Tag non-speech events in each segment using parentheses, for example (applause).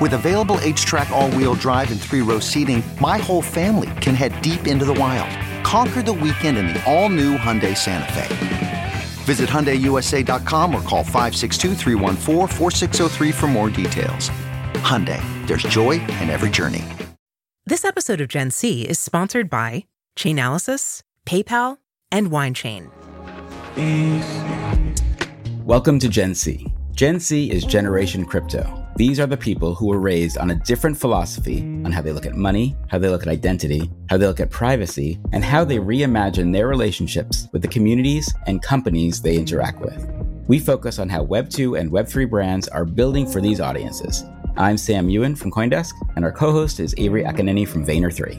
With available HTRAC, all wheel drive, and three row seating, my whole family can head deep into the wild. Conquer the weekend in the all-new Hyundai Santa Fe. Visit HyundaiUSA.com or call 562 for more details. Hyundai, there's joy in every journey. This episode of Gen C is sponsored by Chainalysis, PayPal, and WineChain. Welcome to Gen C. Gen C is Generation Crypto these are the people who were raised on a different philosophy on how they look at money, how they look at identity, how they look at privacy, and how they reimagine their relationships with the communities and companies they interact with. We focus on how Web2 and Web3 brands are building for these audiences. I'm Sam Ewen from Coindesk, and our co host is Avery Akkineni from Vayner3.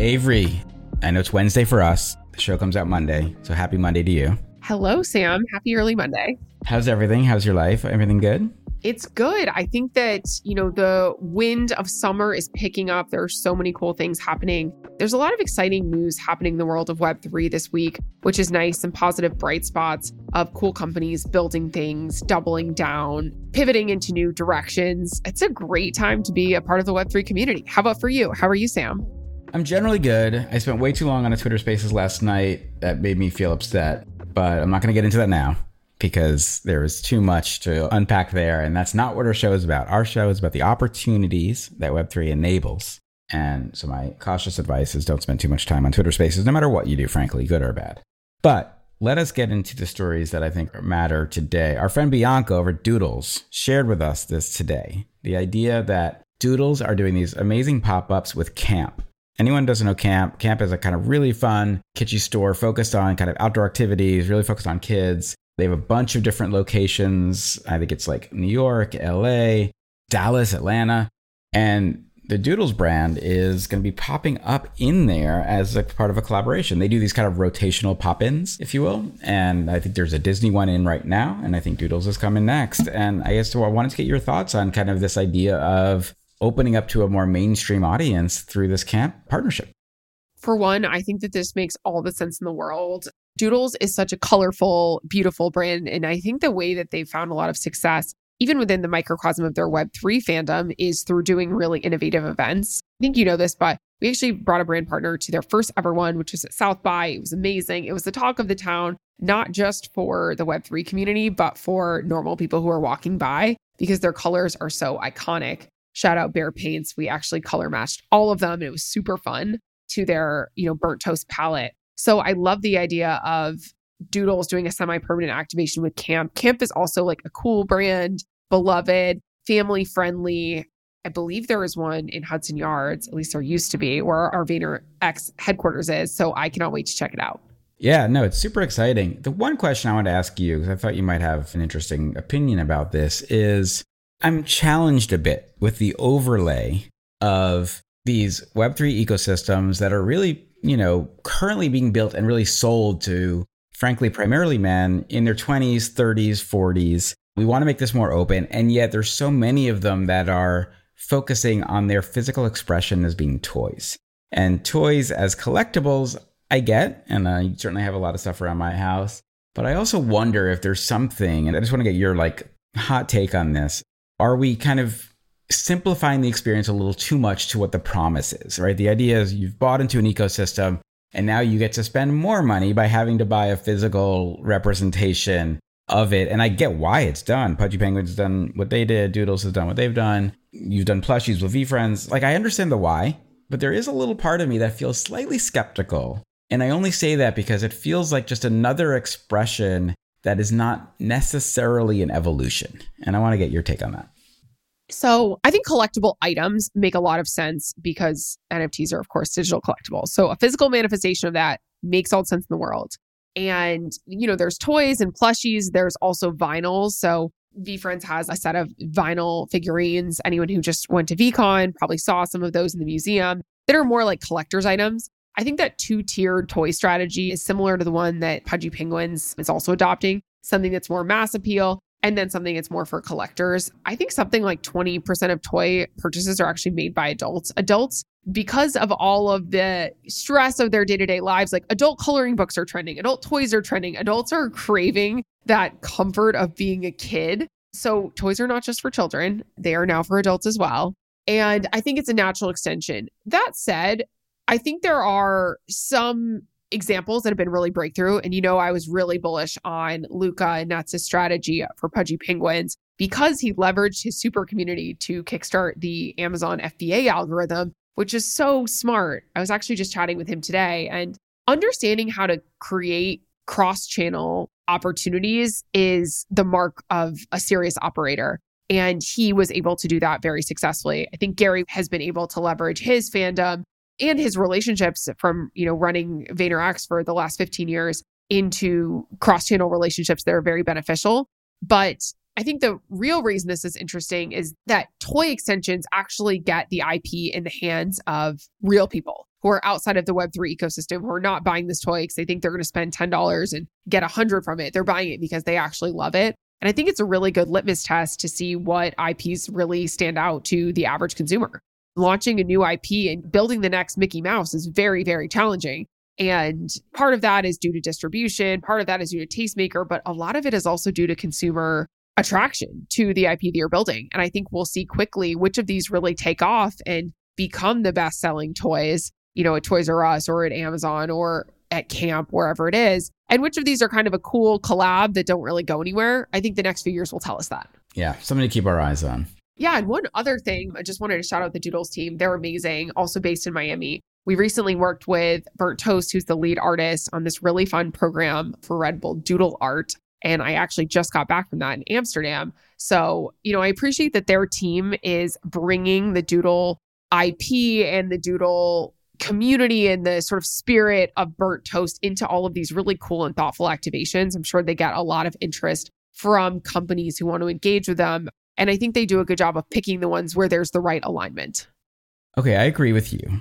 Avery, I know it's Wednesday for us. The show comes out Monday, so happy Monday to you. Hello, Sam. Happy early Monday. How's everything? How's your life? Everything good? It's good. I think that, you know, the wind of summer is picking up. There are so many cool things happening. There's a lot of exciting news happening in the world of Web3 this week, which is nice and positive bright spots of cool companies building things, doubling down, pivoting into new directions. It's a great time to be a part of the Web3 community. How about for you? How are you, Sam? I'm generally good. I spent way too long on a Twitter Spaces last night. That made me feel upset, but I'm not going to get into that now because there is too much to unpack there. And that's not what our show is about. Our show is about the opportunities that Web3 enables. And so, my cautious advice is don't spend too much time on Twitter spaces, no matter what you do, frankly, good or bad. But let us get into the stories that I think matter today. Our friend Bianca over Doodles shared with us this today the idea that Doodles are doing these amazing pop ups with Camp. Anyone doesn't know Camp, Camp is a kind of really fun, kitschy store focused on kind of outdoor activities, really focused on kids. They have a bunch of different locations. I think it's like New York, LA, Dallas, Atlanta. And the Doodles brand is going to be popping up in there as a part of a collaboration. They do these kind of rotational pop ins, if you will. And I think there's a Disney one in right now. And I think Doodles is coming next. And I guess I wanted to get your thoughts on kind of this idea of opening up to a more mainstream audience through this camp partnership. For one, I think that this makes all the sense in the world. Doodles is such a colorful, beautiful brand. And I think the way that they've found a lot of success, even within the microcosm of their Web3 fandom, is through doing really innovative events. I think you know this, but we actually brought a brand partner to their first ever one, which was at South by. It was amazing. It was the talk of the town, not just for the Web3 community, but for normal people who are walking by because their colors are so iconic. Shout out Behr Paints. We actually color matched all of them. And it was super fun to their, you know, burnt toast palette. So I love the idea of Doodles doing a semi permanent activation with Camp. Camp is also like a cool brand, beloved, family friendly. I believe there is one in Hudson Yards, at least there used to be, where our Vayner X headquarters is. So I cannot wait to check it out. Yeah, no, it's super exciting. The one question I want to ask you, because I thought you might have an interesting opinion about this, is I'm challenged a bit with the overlay of these Web3 ecosystems that are really you know, currently being built and really sold to, frankly, primarily men in their 20s, 30s, 40s. We want to make this more open. And yet there's so many of them that are focusing on their physical expression as being toys. And toys as collectibles, I get, and I certainly have a lot of stuff around my house. But I also wonder if there's something, and I just want to get your like hot take on this. Are we kind of simplifying the experience a little too much to what the promise is, right? The idea is you've bought into an ecosystem and now you get to spend more money by having to buy a physical representation of it. And I get why it's done. Pudgy Penguin's done what they did, Doodles has done what they've done. You've done plushies with VeeFriends. Like I understand the why, but there is a little part of me that feels slightly skeptical And I only say that because it feels like just another expression that is not necessarily an evolution. And I want to get your take on that. So I think collectible items make a lot of sense because NFTs are, of course, digital collectibles. So a physical manifestation of that makes all sense in the world. And, you know, there's toys and plushies. There's also vinyls. So VeeFriends has a set of vinyl figurines. Anyone who just went to VeeCon probably saw some of those in the museum that are more like collector's items. I think that two tiered toy strategy is similar to the one that Pudgy Penguins is also adopting, something that's more mass appeal and then something that's more for collectors. I think something like 20% of toy purchases are actually made by adults. Adults, because of all of the stress of their day to day lives, like adult coloring books are trending, adult toys are trending, adults are craving that comfort of being a kid. So toys are not just for children, they are now for adults as well. And I think it's a natural extension. That said, I think there are some examples that have been really breakthrough. And you know, I was really bullish on Luca and Netz' strategy for Pudgy Penguins because he leveraged his super community to kickstart the Amazon FBA algorithm, which is so smart. I was actually just chatting with him today and understanding how to create cross channel opportunities is the mark of a serious operator. And he was able to do that very successfully. I think Gary has been able to leverage his fandom and his relationships from, you know, running VaynerX for the last 15 years into cross-channel relationships that are very beneficial. But I think the real reason this is interesting is that toy extensions actually get the IP in the hands of real people who are outside of the Web3 ecosystem who are not buying this toy because they think they're going to spend $10 and get 100 from it. They're buying it because they actually love it. And I think it's a really good litmus test to see what IPs really stand out to the average consumer launching a new IP and building the next Mickey Mouse is very, very challenging. And part of that is due to distribution, part of that is due to tastemaker, but a lot of it is also due to consumer attraction to the IP that you're building. And I think we'll see quickly which of these really take off and become the best selling toys, you know, at Toys R Us or at Amazon or at camp, wherever it is. And which of these are kind of a cool collab that don't really go anywhere. I think the next few years will tell us that. Yeah, something to keep our eyes on. Yeah. And one other thing, I just wanted to shout out the Doodles team. They're amazing, also based in Miami. We recently worked with Burnt Toast, who's the lead artist on this really fun program for Red Bull Doodle Art. And I actually just got back from that in Amsterdam. So, you know, I appreciate that their team is bringing the Doodle IP and the Doodle community and the sort of spirit of Burnt Toast into all of these really cool and thoughtful activations. I'm sure they get a lot of interest from companies who want to engage with them. And I think they do a good job of picking the ones where there's the right alignment. Okay, I agree with you.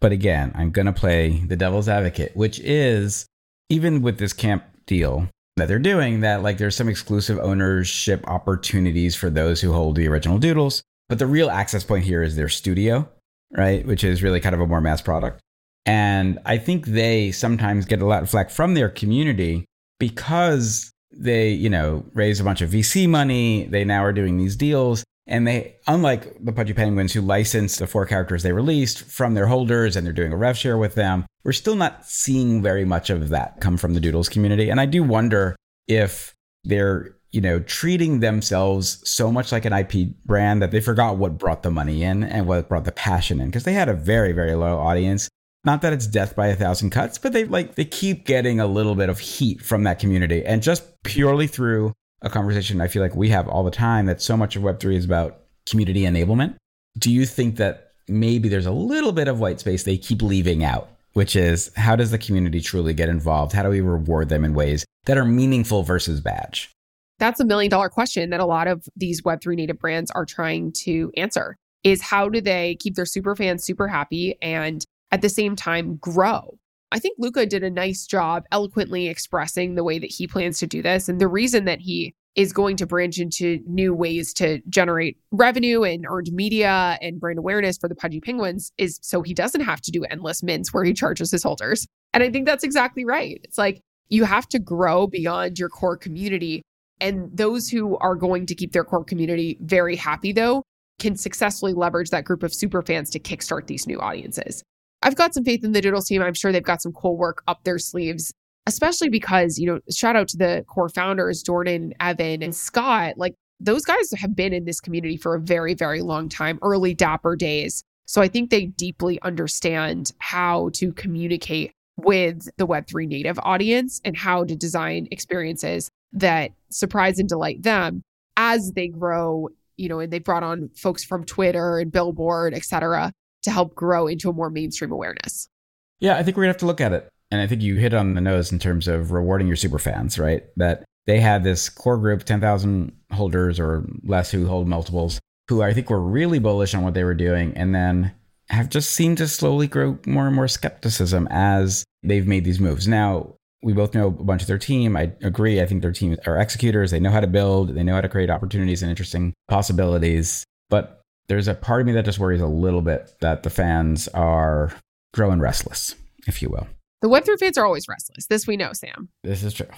But again, I'm going to play the devil's advocate, which is even with this camp deal that they're doing, that like there's some exclusive ownership opportunities for those who hold the original doodles. But the real access point here is their studio, right? Which is really kind of a more mass product. And I think they sometimes get a lot of flack from their community because they, you know, raised a bunch of VC money. They now are doing these deals. And they, unlike the Pudgy Penguins, who licensed the four characters they released from their holders and they're doing a rev share with them, we're still not seeing very much of that come from the Doodles community. And I do wonder if they're, you know, treating themselves so much like an IP brand that they forgot what brought the money in and what brought the passion in because they had a very, very low audience not that it's death by a thousand cuts, but they like they keep getting a little bit of heat from that community. And just purely through a conversation I feel like we have all the time that so much of Web3 is about community enablement. Do you think that maybe there's a little bit of white space they keep leaving out, which is how does the community truly get involved? How do we reward them in ways that are meaningful versus badge? That's a million dollar question that a lot of these Web3 native brands are trying to answer is how do they keep their super fans super happy and at the same time grow. I think Luca did a nice job eloquently expressing the way that he plans to do this. And the reason that he is going to branch into new ways to generate revenue and earned media and brand awareness for the Pudgy Penguins is so he doesn't have to do endless mints where he charges his holders. And I think that's exactly right. It's like you have to grow beyond your core community. And those who are going to keep their core community very happy, though, can successfully leverage that group of super fans to kickstart these new audiences. I've got some faith in the Doodles team. I'm sure they've got some cool work up their sleeves, especially because, you know, shout out to the core founders, Jordan, Evan, and Scott. Like those guys have been in this community for a very, very long time, early Dapper days. So I think they deeply understand how to communicate with the Web3 native audience and how to design experiences that surprise and delight them as they grow, you know, and they brought on folks from Twitter and Billboard, et cetera, to help grow into a more mainstream awareness. Yeah, I think we're gonna have to look at it. And I think you hit on the nose in terms of rewarding your super fans, right? That they had this core group, 10,000 holders or less who hold multiples, who I think were really bullish on what they were doing. And then have just seemed to slowly grow more and more skepticism as they've made these moves. Now, we both know a bunch of their team. I agree. I think their team are executors. They know how to build, they know how to create opportunities and interesting possibilities. But there's a part of me that just worries a little bit that the fans are growing restless, if you will. The Web3 fans are always restless. This we know, Sam. This is true.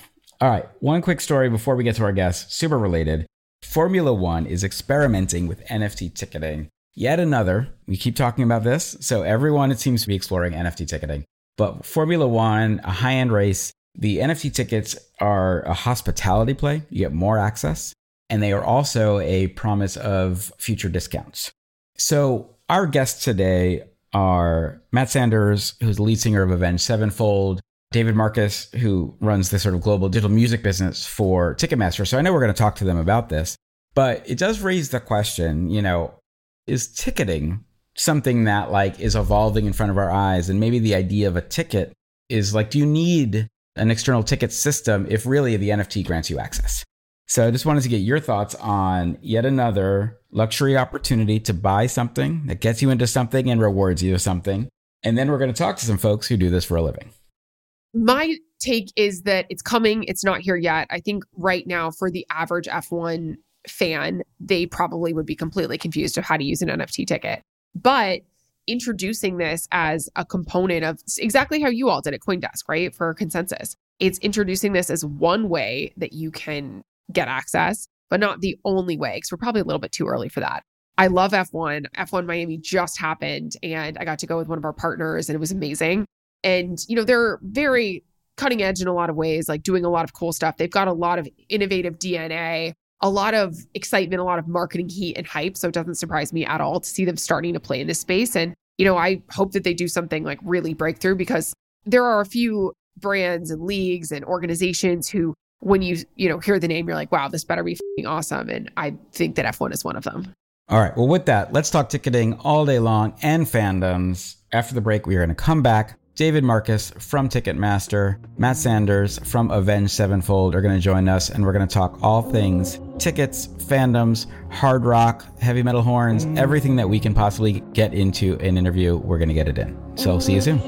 All right. One quick story before we get to our guests, super related. Formula One is experimenting with NFT ticketing Yet another, we keep talking about this. So everyone, it seems to be exploring NFT ticketing. But Formula One, a high end race, the NFT tickets are a hospitality play. You get more access, and they are also a promise of future discounts. So our guests today are Matt Sanders, who's the lead singer of Avenged Sevenfold, David Marcus, who runs the sort of global digital music business for Ticketmaster. So I know we're going to talk to them about this, but it does raise the question, you know, is ticketing something that like is evolving in front of our eyes and maybe the idea of a ticket is like do you need an external ticket system if really the NFT grants you access so I just wanted to get your thoughts on yet another luxury opportunity to buy something that gets you into something and rewards you with something and then we're going to talk to some folks who do this for a living my take is that it's coming it's not here yet i think right now for the average f1 fan, they probably would be completely confused of how to use an NFT ticket. But introducing this as a component of exactly how you all did at Coindesk, right? For consensus, it's introducing this as one way that you can get access, but not the only way, because we're probably a little bit too early for that. I love F1. F1 Miami just happened, and I got to go with one of our partners, and it was amazing. And, you know, they're very cutting edge in a lot of ways, like doing a lot of cool stuff. They've got a lot of innovative DNA a lot of excitement, a lot of marketing heat and hype. So it doesn't surprise me at all to see them starting to play in this space. And, you know, I hope that they do something like really breakthrough because there are a few brands and leagues and organizations who, when you, you know, hear the name, you're like, wow, this better be awesome. And I think that F1 is one of them. All right. Well, with that, let's talk ticketing all day long and fandoms. After the break, we are going to come back David Marcus from Ticketmaster, Matt Sanders from Avenged Sevenfold are going to join us, and we're going to talk all things tickets, fandoms, hard rock, heavy metal horns, everything that we can possibly get into an interview. We're going to get it in. So, see you soon.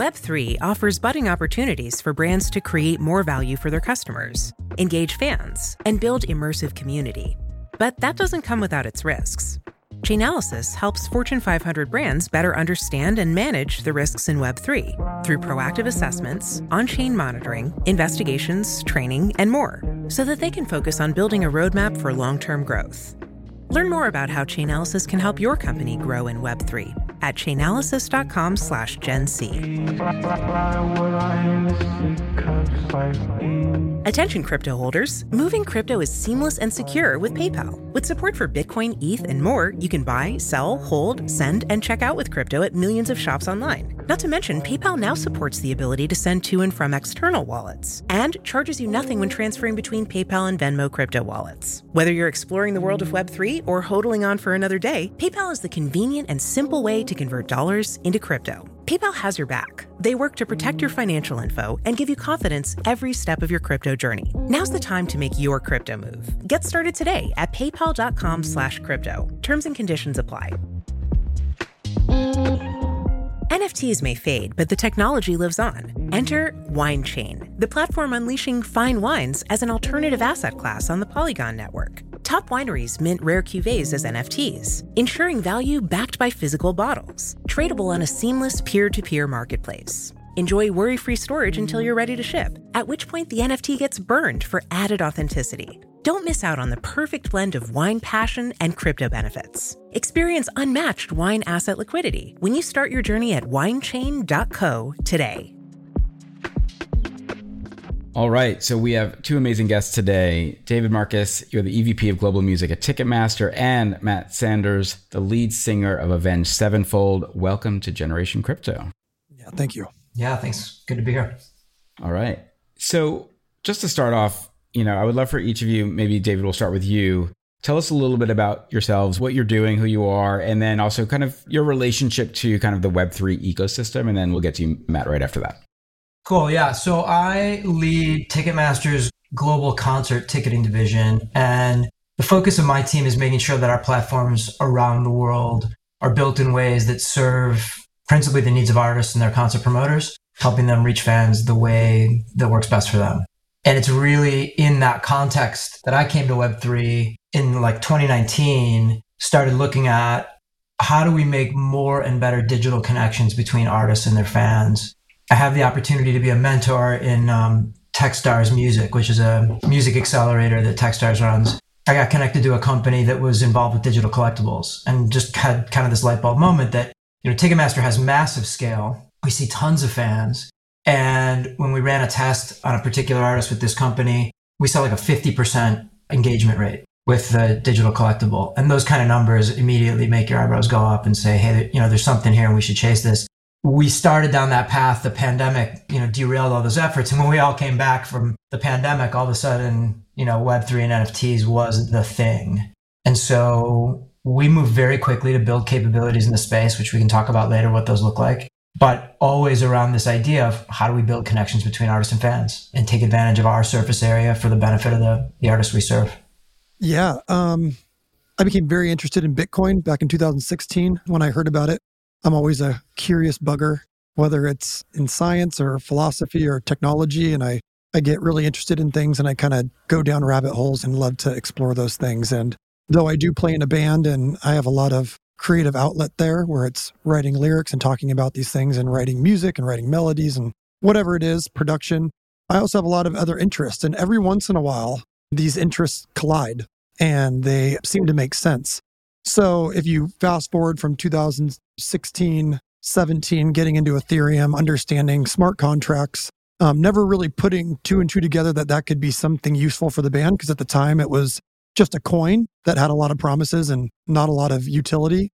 Web3 offers budding opportunities for brands to create more value for their customers, engage fans, and build immersive community. But that doesn't come without its risks. Chainalysis helps Fortune 500 brands better understand and manage the risks in Web3 through proactive assessments, on chain monitoring, investigations, training, and more, so that they can focus on building a roadmap for long term growth. Learn more about how Chainalysis can help your company grow in Web3 at chainalysis.com slash Gen C. Attention crypto holders, moving crypto is seamless and secure with PayPal. With support for Bitcoin, ETH, and more, you can buy, sell, hold, send, and check out with crypto at millions of shops online. Not to mention, PayPal now supports the ability to send to and from external wallets and charges you nothing when transferring between PayPal and Venmo crypto wallets. Whether you're exploring the world of Web3 or hodling on for another day, PayPal is the convenient and simple way to convert dollars into crypto. PayPal has your back. They work to protect your financial info and give you confidence every step of your crypto journey. Now's the time to make your crypto move. Get started today at paypal.com slash crypto. Terms and conditions apply. NFTs may fade, but the technology lives on. Enter WineChain, the platform unleashing fine wines as an alternative asset class on the Polygon network. Top wineries mint rare cuvées as NFTs, ensuring value backed by physical bottles, tradable on a seamless peer to peer marketplace. Enjoy worry free storage until you're ready to ship, at which point the NFT gets burned for added authenticity. Don't miss out on the perfect blend of wine passion and crypto benefits. Experience unmatched wine asset liquidity when you start your journey at winechain.co today. All right, so we have two amazing guests today. David Marcus, you're the EVP of Global Music at Ticketmaster, and Matt Sanders, the lead singer of Avenged Sevenfold. Welcome to Generation Crypto. Yeah, thank you. Yeah, thanks. Good to be here. All right. So, just to start off, you know, I would love for each of you, maybe David, we'll start with you. Tell us a little bit about yourselves, what you're doing, who you are, and then also kind of your relationship to kind of the Web3 ecosystem. And then we'll get to you, Matt, right after that. Cool. Yeah. So I lead Ticketmaster's global concert ticketing division. And the focus of my team is making sure that our platforms around the world are built in ways that serve principally the needs of artists and their concert promoters, helping them reach fans the way that works best for them. And it's really in that context that I came to Web3 in like 2019, started looking at how do we make more and better digital connections between artists and their fans I have the opportunity to be a mentor in um, Techstars Music, which is a music accelerator that Techstars runs. I got connected to a company that was involved with digital collectibles and just had kind of this light bulb moment that, you know, Ticketmaster has massive scale. We see tons of fans. And when we ran a test on a particular artist with this company, we saw like a 50% engagement rate with the digital collectible. And those kind of numbers immediately make your eyebrows go up and say, hey, you know, there's something here and we should chase this we started down that path. The pandemic, you know, derailed all those efforts. And when we all came back from the pandemic, all of a sudden, you know, Web3 and NFTs was the thing. And so we moved very quickly to build capabilities in the space, which we can talk about later what those look like. But always around this idea of how do we build connections between artists and fans and take advantage of our surface area for the benefit of the, the artists we serve. Yeah. Um, I became very interested in Bitcoin back in 2016 when I heard about it. I'm always a curious bugger, whether it's in science or philosophy or technology. And I, I get really interested in things and I kind of go down rabbit holes and love to explore those things. And though I do play in a band and I have a lot of creative outlet there where it's writing lyrics and talking about these things and writing music and writing melodies and whatever it is, production. I also have a lot of other interests. And every once in a while, these interests collide and they seem to make sense. So if you fast forward from 2016, 17, getting into Ethereum, understanding smart contracts, um, never really putting two and two together that that could be something useful for the band because at the time it was just a coin that had a lot of promises and not a lot of utility.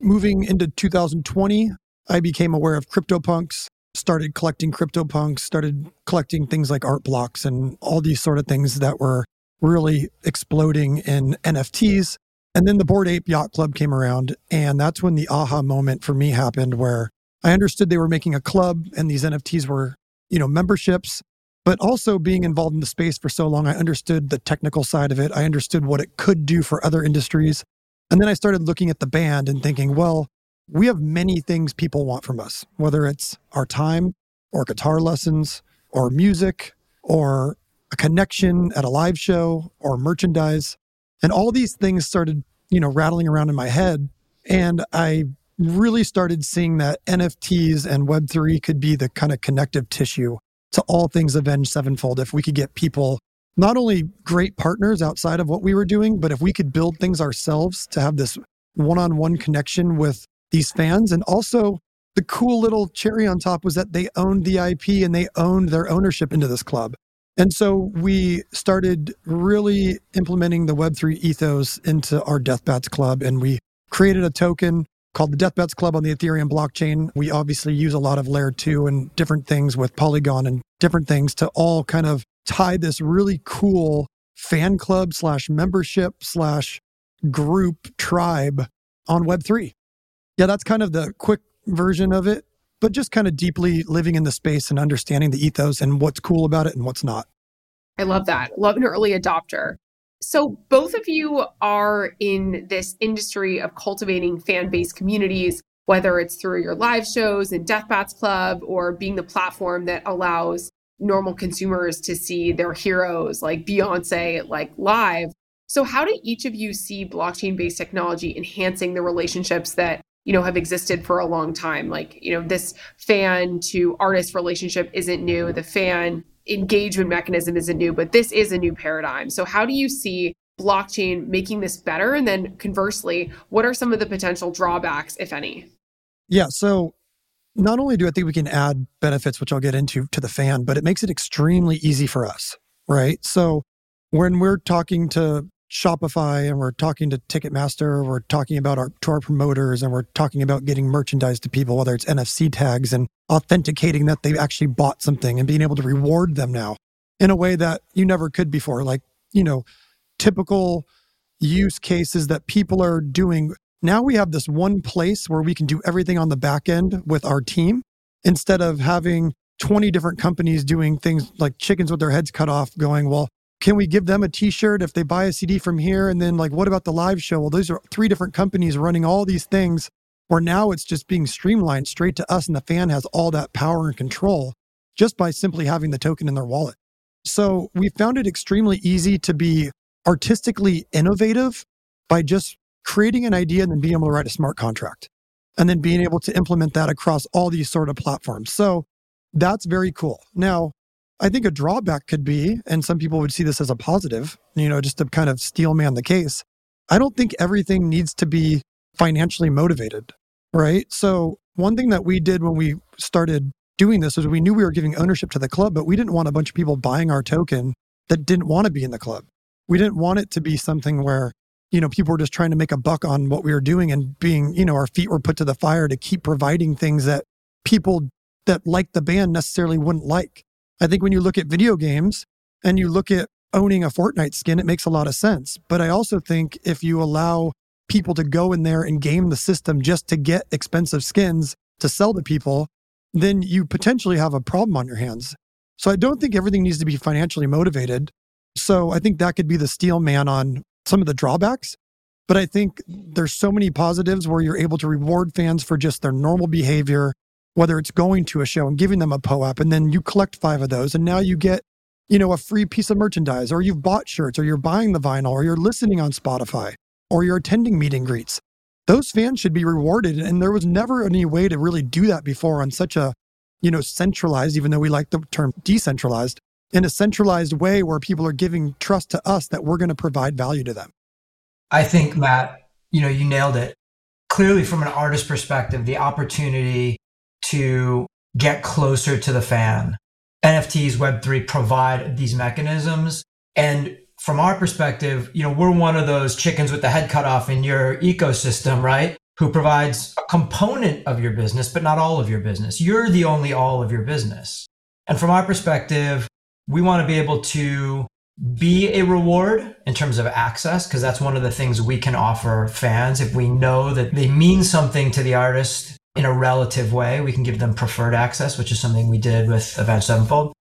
Moving into 2020, I became aware of CryptoPunks, started collecting CryptoPunks, started collecting things like art blocks and all these sort of things that were really exploding in NFTs. And then the Bored Ape Yacht Club came around. And that's when the aha moment for me happened where I understood they were making a club and these NFTs were, you know, memberships. But also being involved in the space for so long, I understood the technical side of it. I understood what it could do for other industries. And then I started looking at the band and thinking, well, we have many things people want from us, whether it's our time or guitar lessons or music or a connection at a live show or merchandise. And all these things started, you know, rattling around in my head. And I really started seeing that NFTs and Web3 could be the kind of connective tissue to all things Avenged Sevenfold. If we could get people not only great partners outside of what we were doing, but if we could build things ourselves to have this one on one connection with these fans. And also, the cool little cherry on top was that they owned the IP and they owned their ownership into this club. And so we started really implementing the Web3 ethos into our Deathbats Club, and we created a token called the Deathbats Club on the Ethereum blockchain. We obviously use a lot of layer two and different things with Polygon and different things to all kind of tie this really cool fan club slash membership slash group tribe on Web3. Yeah, that's kind of the quick version of it but just kind of deeply living in the space and understanding the ethos and what's cool about it and what's not. I love that. Love an early adopter. So, both of you are in this industry of cultivating fan based communities, whether it's through your live shows and Deathbats Club or being the platform that allows normal consumers to see their heroes like Beyonce like live. So, how do each of you see blockchain based technology enhancing the relationships that you know have existed for a long time. Like you know this fan to artist relationship isn't new. The fan engagement mechanism isn't new but this is a new paradigm. So how do you see blockchain making this better? And then conversely what are some of the potential drawbacks if any? Yeah so not only do I think we can add benefits, which I'll get into to the fan, but it makes it extremely easy for us, right? So when we're talking to Shopify and we're talking to Ticketmaster, we're talking about our tour promoters and we're talking about getting merchandise to people, whether it's NFC tags and authenticating that they've actually bought something and being able to reward them now in a way that you never could before. Like, you know, typical use cases that people are doing. Now we have this one place where we can do everything on the back end with our team instead of having 20 different companies doing things like chickens with their heads cut off, going, well, can we give them a t-shirt if they buy a cd from here? And then like what about the live show? Well those are three different companies running all these things where now it's just being streamlined straight to us and the fan has all that power and control just by simply having the token in their wallet. So we found it extremely easy to be artistically innovative by just creating an idea and then being able to write a smart contract and then being able to implement that across all these sort of platforms. So that's very cool. Now I think a drawback could be, and some people would see this as a positive, you know, just to kind of steel man the case. I don't think everything needs to be financially motivated, right? So, one thing that we did when we started doing this is we knew we were giving ownership to the club, but we didn't want a bunch of people buying our token that didn't want to be in the club. We didn't want it to be something where, you know, people were just trying to make a buck on what we were doing and being, you know, our feet were put to the fire to keep providing things that people that like the band necessarily wouldn't like. I think when you look at video games and you look at owning a Fortnite skin, it makes a lot of sense. But I also think if you allow people to go in there and game the system just to get expensive skins to sell to people, then you potentially have a problem on your hands. So I don't think everything needs to be financially motivated. So I think that could be the steel man on some of the drawbacks. But I think there's so many positives where you're able to reward fans for just their normal behavior whether it's going to a show and giving them a POAP, and then you collect five of those, and now you get, you know, a free piece of merchandise, or you've bought shirts, or you're buying the vinyl, or you're listening on Spotify, or you're attending meet and greets. Those fans should be rewarded. And there was never any way to really do that before on such a, you know, centralized, even though we like the term decentralized, in a centralized way where people are giving trust to us that we're going to provide value to them. I think, Matt, you know, you nailed it. Clearly, from an artist perspective, the opportunity to get closer to the fan. NFTs, Web3 provide these mechanisms. And from our perspective, you know, we're one of those chickens with the head cut off in your ecosystem, right? Who provides a component of your business, but not all of your business. You're the only all of your business. And from our perspective, we want to be able to be a reward in terms of access, because that's one of the things we can offer fans. If we know that they mean something to the artist in a relative way. We can give them preferred access, which is something we did with Avenged Sevenfold.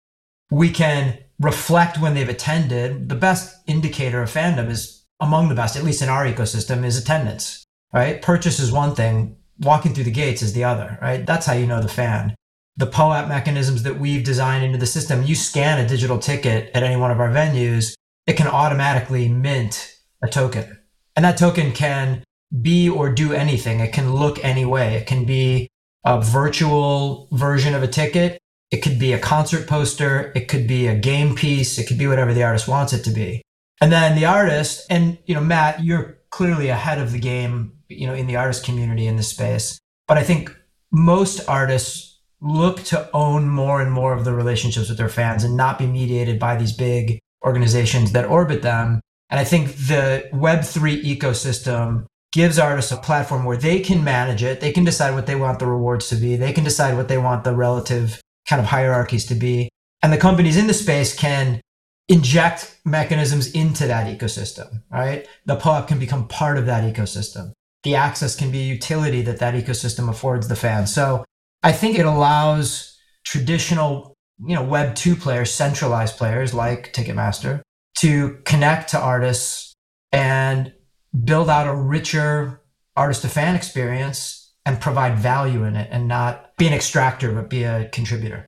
We can reflect when they've attended. The best indicator of fandom is among the best, at least in our ecosystem, is attendance, right? Purchase is one thing, walking through the gates is the other, right? That's how you know the fan. The POAP mechanisms that we've designed into the system, you scan a digital ticket at any one of our venues, it can automatically mint a token. And that token can be or do anything. It can look any way. It can be a virtual version of a ticket. It could be a concert poster. It could be a game piece. It could be whatever the artist wants it to be. And then the artist, and you know, Matt, you're clearly ahead of the game, you know, in the artist community in this space. But I think most artists look to own more and more of the relationships with their fans and not be mediated by these big organizations that orbit them. And I think the Web3 ecosystem gives artists a platform where they can manage it. They can decide what they want the rewards to be. They can decide what they want the relative kind of hierarchies to be. And the companies in the space can inject mechanisms into that ecosystem, right? The POAP can become part of that ecosystem. The access can be a utility that that ecosystem affords the fans. So I think it allows traditional, you know, Web 2 players, centralized players like Ticketmaster to connect to artists and build out a richer artist to fan experience and provide value in it and not be an extractor, but be a contributor.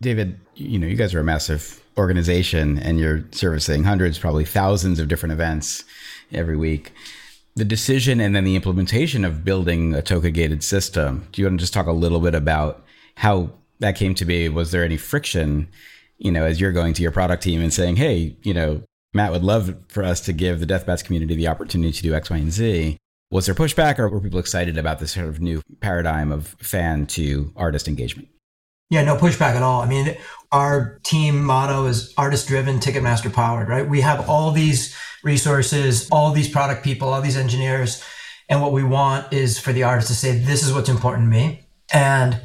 David, you know, you guys are a massive organization and you're servicing hundreds, probably thousands of different events every week. The decision and then the implementation of building a token gated system. Do you want to just talk a little bit about how that came to be? Was there any friction, you know, as you're going to your product team and saying, hey, you know, Matt would love for us to give the Deathbats community the opportunity to do X, Y, and Z. Was there pushback or were people excited about this sort of new paradigm of fan to artist engagement? Yeah, no pushback at all. I mean, our team motto is artist driven, Ticketmaster powered, right? We have all these resources, all these product people, all these engineers. And what we want is for the artist to say, this is what's important to me. And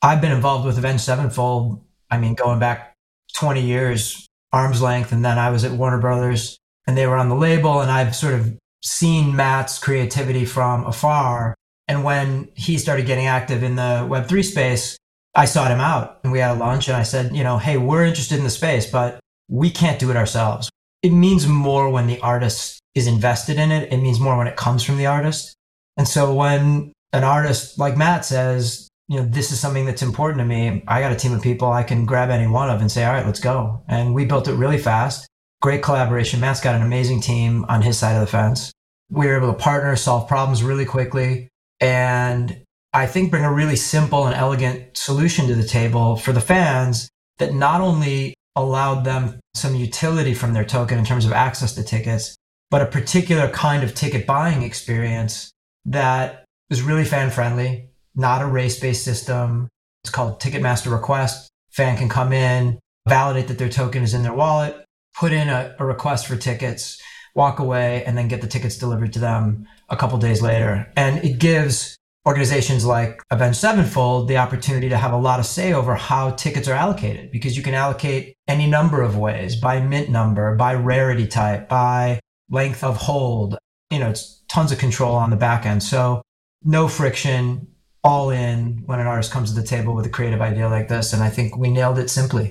I've been involved with Avenged Sevenfold, I mean, going back 20 years, arm's length. And then I was at Warner Brothers and they were on the label. And I've sort of seen Matt's creativity from afar. And when he started getting active in the Web3 space, I sought him out and we had a lunch and I said, you know, hey, we're interested in the space, but we can't do it ourselves. It means more when the artist is invested in it. It means more when it comes from the artist. And so when an artist like Matt says, you know, this is something that's important to me, I got a team of people I can grab any one of and say, all right, let's go. And we built it really fast. Great collaboration. Matt's got an amazing team on his side of the fence. We were able to partner, solve problems really quickly. And I think bring a really simple and elegant solution to the table for the fans that not only allowed them some utility from their token in terms of access to tickets, but a particular kind of ticket buying experience that is really fan friendly, not a race based system. It's called Ticketmaster Request. Fan can come in, validate that their token is in their wallet, put in a, a request for tickets, walk away, and then get the tickets delivered to them a couple days later. And it gives organizations like Avenged Sevenfold the opportunity to have a lot of say over how tickets are allocated because you can allocate any number of ways by mint number, by rarity type, by length of hold. You know, it's tons of control on the back end. So no friction, all in when an artist comes to the table with a creative idea like this. And I think we nailed it simply.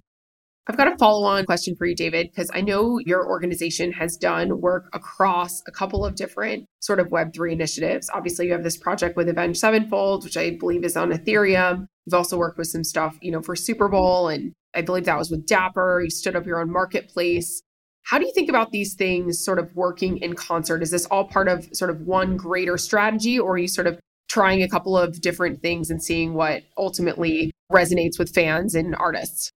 I've got a follow on question for you, David, because I know your organization has done work across a couple of different sort of Web3 initiatives. Obviously, you have this project with Avenged Sevenfold, which I believe is on Ethereum. You've also worked with some stuff, you know, for Super Bowl, and I believe that was with Dapper. You stood up your own marketplace. How do you think about these things sort of working in concert? Is this all part of sort of one greater strategy, or are you sort of trying a couple of different things and seeing what ultimately resonates with fans and artists?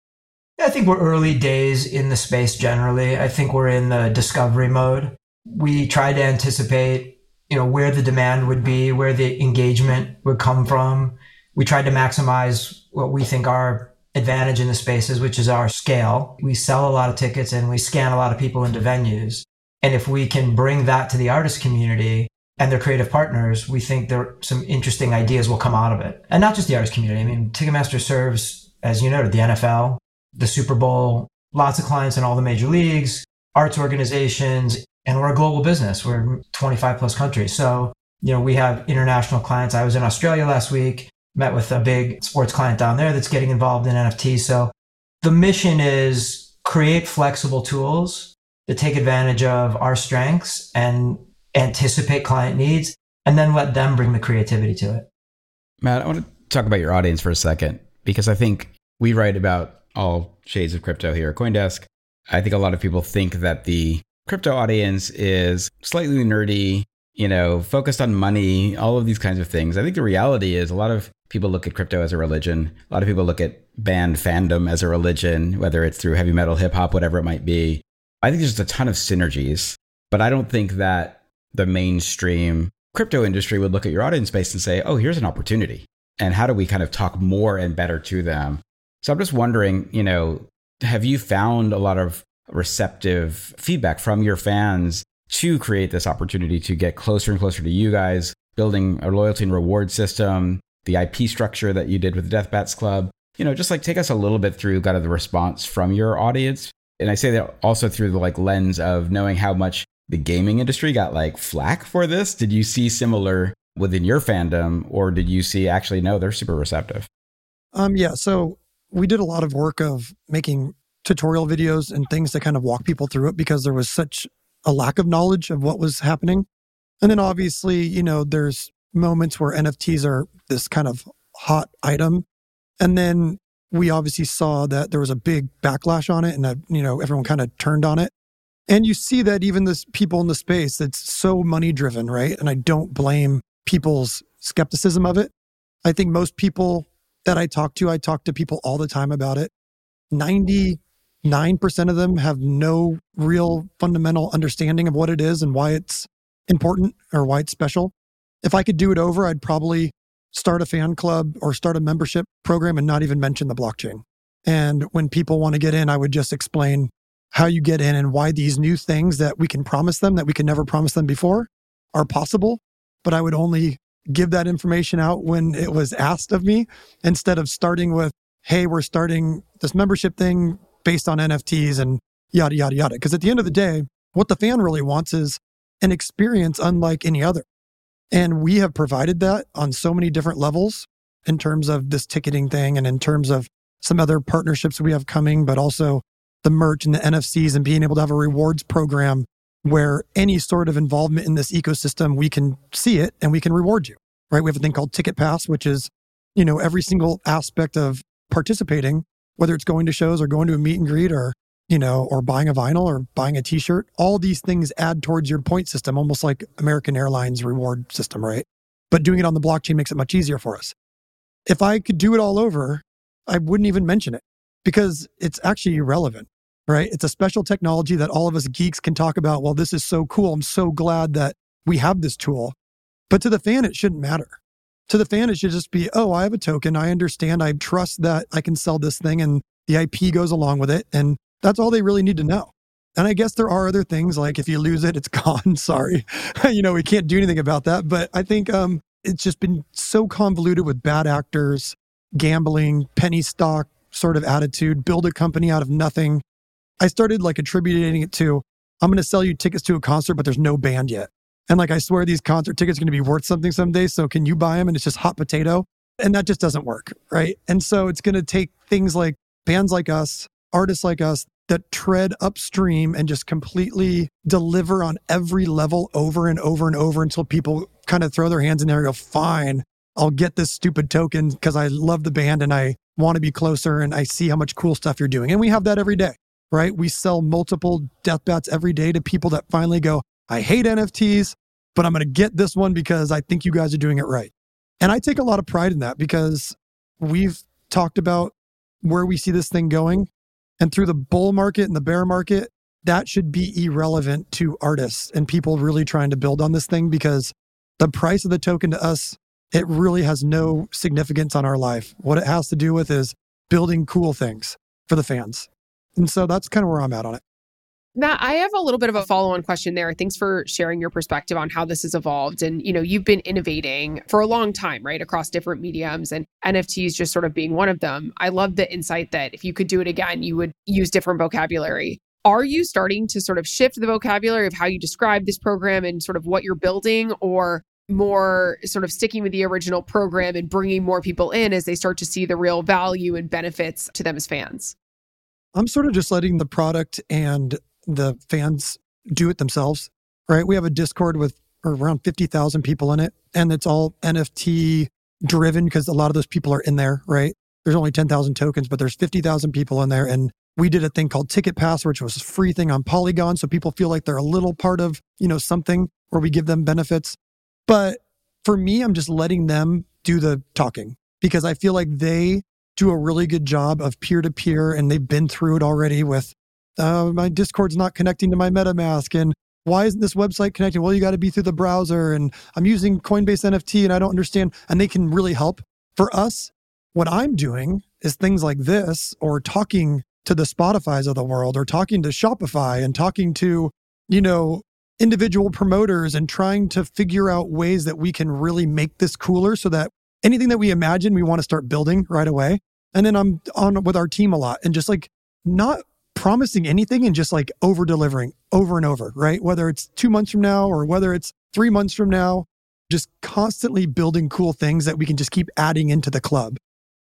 I think we're early days in the space generally. I think we're in the discovery mode. We try to anticipate, you know, where the demand would be, where the engagement would come from. We tried to maximize what we think our advantage in the spaces, which is our scale. We sell a lot of tickets and we scan a lot of people into venues. And if we can bring that to the artist community and their creative partners, we think there are some interesting ideas will come out of it. And not just the artist community. I mean, Ticketmaster serves, as you noted, the NFL, the Super Bowl, lots of clients in all the major leagues, arts organizations, and we're a global business. We're 25 plus countries. So, you know, we have international clients. I was in Australia last week, met with a big sports client down there that's getting involved in NFT. So the mission is create flexible tools to take advantage of our strengths and anticipate client needs and then let them bring the creativity to it. Matt, I want to talk about your audience for a second because I think we write about all shades of crypto here at Coindesk. I think a lot of people think that the crypto audience is slightly nerdy, you know, focused on money, all of these kinds of things. I think the reality is a lot of people look at crypto as a religion. A lot of people look at band fandom as a religion, whether it's through heavy metal, hip hop, whatever it might be. I think there's just a ton of synergies, but I don't think that the mainstream crypto industry would look at your audience base and say, oh, here's an opportunity. And how do we kind of talk more and better to them so I'm just wondering, you know, have you found a lot of receptive feedback from your fans to create this opportunity to get closer and closer to you guys, building a loyalty and reward system, the IP structure that you did with the Deathbats Club? You know, just like take us a little bit through kind of the response from your audience. And I say that also through the like lens of knowing how much the gaming industry got like flack for this. Did you see similar within your fandom, or did you see actually no, they're super receptive? Um, yeah. So we did a lot of work of making tutorial videos and things to kind of walk people through it because there was such a lack of knowledge of what was happening. And then obviously, you know, there's moments where NFTs are this kind of hot item. And then we obviously saw that there was a big backlash on it and that, you know, everyone kind of turned on it. And you see that even this people in the space that's so money driven, right? And I don't blame people's skepticism of it. I think most people that I talk to, I talk to people all the time about it. 99% of them have no real fundamental understanding of what it is and why it's important or why it's special. If I could do it over, I'd probably start a fan club or start a membership program and not even mention the blockchain. And when people want to get in, I would just explain how you get in and why these new things that we can promise them that we can never promise them before are possible. But I would only give that information out when it was asked of me instead of starting with, Hey, we're starting this membership thing based on NFTs and yada, yada, yada. Because at the end of the day, what the fan really wants is an experience unlike any other. And we have provided that on so many different levels in terms of this ticketing thing and in terms of some other partnerships we have coming, but also the merch and the NFCs and being able to have a rewards program where any sort of involvement in this ecosystem, we can see it and we can reward you, right? We have a thing called Ticket Pass, which is, you know, every single aspect of participating, whether it's going to shows or going to a meet and greet or, you know, or buying a vinyl or buying a t-shirt, all these things add towards your point system, almost like American Airlines reward system, right? But doing it on the blockchain makes it much easier for us. If I could do it all over, I wouldn't even mention it because it's actually irrelevant right? It's a special technology that all of us geeks can talk about. Well, this is so cool. I'm so glad that we have this tool. But to the fan, it shouldn't matter. To the fan, it should just be, oh, I have a token. I understand. I trust that I can sell this thing and the IP goes along with it. And that's all they really need to know. And I guess there are other things like if you lose it, it's (laughs) gone. Sorry. you know, we can't do anything about that. But I think um, it's just been so convoluted with bad actors, gambling, penny stock sort of attitude, build a company out of nothing I started like attributing it to, I'm going to sell you tickets to a concert, but there's no band yet. And like, I swear these concert tickets are going to be worth something someday. So can you buy them? And it's just hot potato. And that just doesn't work. Right. And so it's going to take things like bands like us, artists like us that tread upstream and just completely deliver on every level over and over and over until people kind of throw their hands in there and go, fine, I'll get this stupid token because I love the band and I want to be closer and I see how much cool stuff you're doing. And we have that every day right? We sell multiple Deathbats every day to people that finally go, I hate NFTs, but I'm going to get this one because I think you guys are doing it right. And I take a lot of pride in that because we've talked about where we see this thing going. And through the bull market and the bear market, that should be irrelevant to artists and people really trying to build on this thing because the price of the token to us, it really has no significance on our life. What it has to do with is building cool things for the fans. And so that's kind of where I'm at on it. Matt, I have a little bit of a follow-on question there. Thanks for sharing your perspective on how this has evolved. And you know, you've been innovating for a long time, right, across different mediums, and NFTs just sort of being one of them. I love the insight that if you could do it again, you would use different vocabulary. Are you starting to sort of shift the vocabulary of how you describe this program and sort of what you're building, or more sort of sticking with the original program and bringing more people in as they start to see the real value and benefits to them as fans? I'm sort of just letting the product and the fans do it themselves, right? We have a Discord with around 50,000 people in it, and it's all NFT driven because a lot of those people are in there, right? There's only 10,000 tokens, but there's 50,000 people in there. And we did a thing called Ticket Pass, which was a free thing on Polygon. So people feel like they're a little part of, you know, something where we give them benefits. But for me, I'm just letting them do the talking because I feel like they do a really good job of peer to peer, and they've been through it already with uh, my Discord's not connecting to my MetaMask, and why isn't this website connecting? Well, you got to be through the browser, and I'm using Coinbase NFT, and I don't understand. And they can really help. For us, what I'm doing is things like this, or talking to the Spotify's of the world, or talking to Shopify, and talking to you know individual promoters, and trying to figure out ways that we can really make this cooler, so that anything that we imagine, we want to start building right away. And then I'm on with our team a lot and just like not promising anything and just like over delivering over and over, right? Whether it's two months from now or whether it's three months from now, just constantly building cool things that we can just keep adding into the club.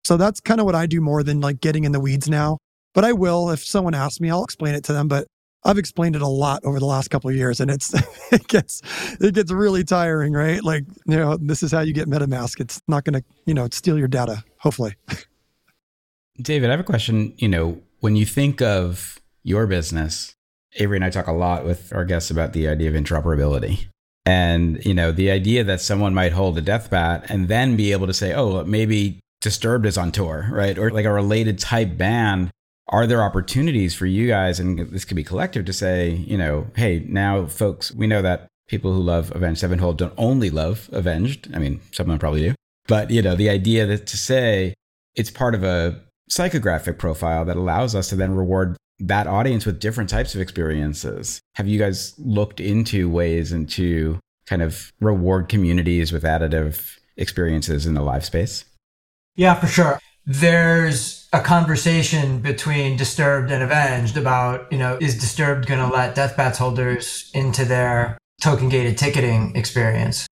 So that's kind of what I do more than like getting in the weeds now. But I will, if someone asks me, I'll explain it to them. But I've explained it a lot over the last couple of years, and it's (laughs) it gets it gets really tiring, right? Like you know, this is how you get MetaMask. It's not going to you know steal your data, hopefully. (laughs) David, I have a question. You know, when you think of your business, Avery and I talk a lot with our guests about the idea of interoperability. And, you know, the idea that someone might hold a Deathbat and then be able to say, oh, maybe Disturbed is on tour, right? Or like a related type band are there opportunities for you guys and this could be collective to say you know hey now folks we know that people who love Avenged Sevenfold don't only love Avenged. I mean, some of them probably do. But, you know, the idea that to say it's part of a psychographic profile that allows us to then reward that audience with different types of experiences. Have you guys looked into ways into kind of reward communities with additive experiences in the live space? Yeah, for sure. There's a conversation between Disturbed and Avenged about, you know, is Disturbed going to let Deathbats holders into their token gated ticketing experience?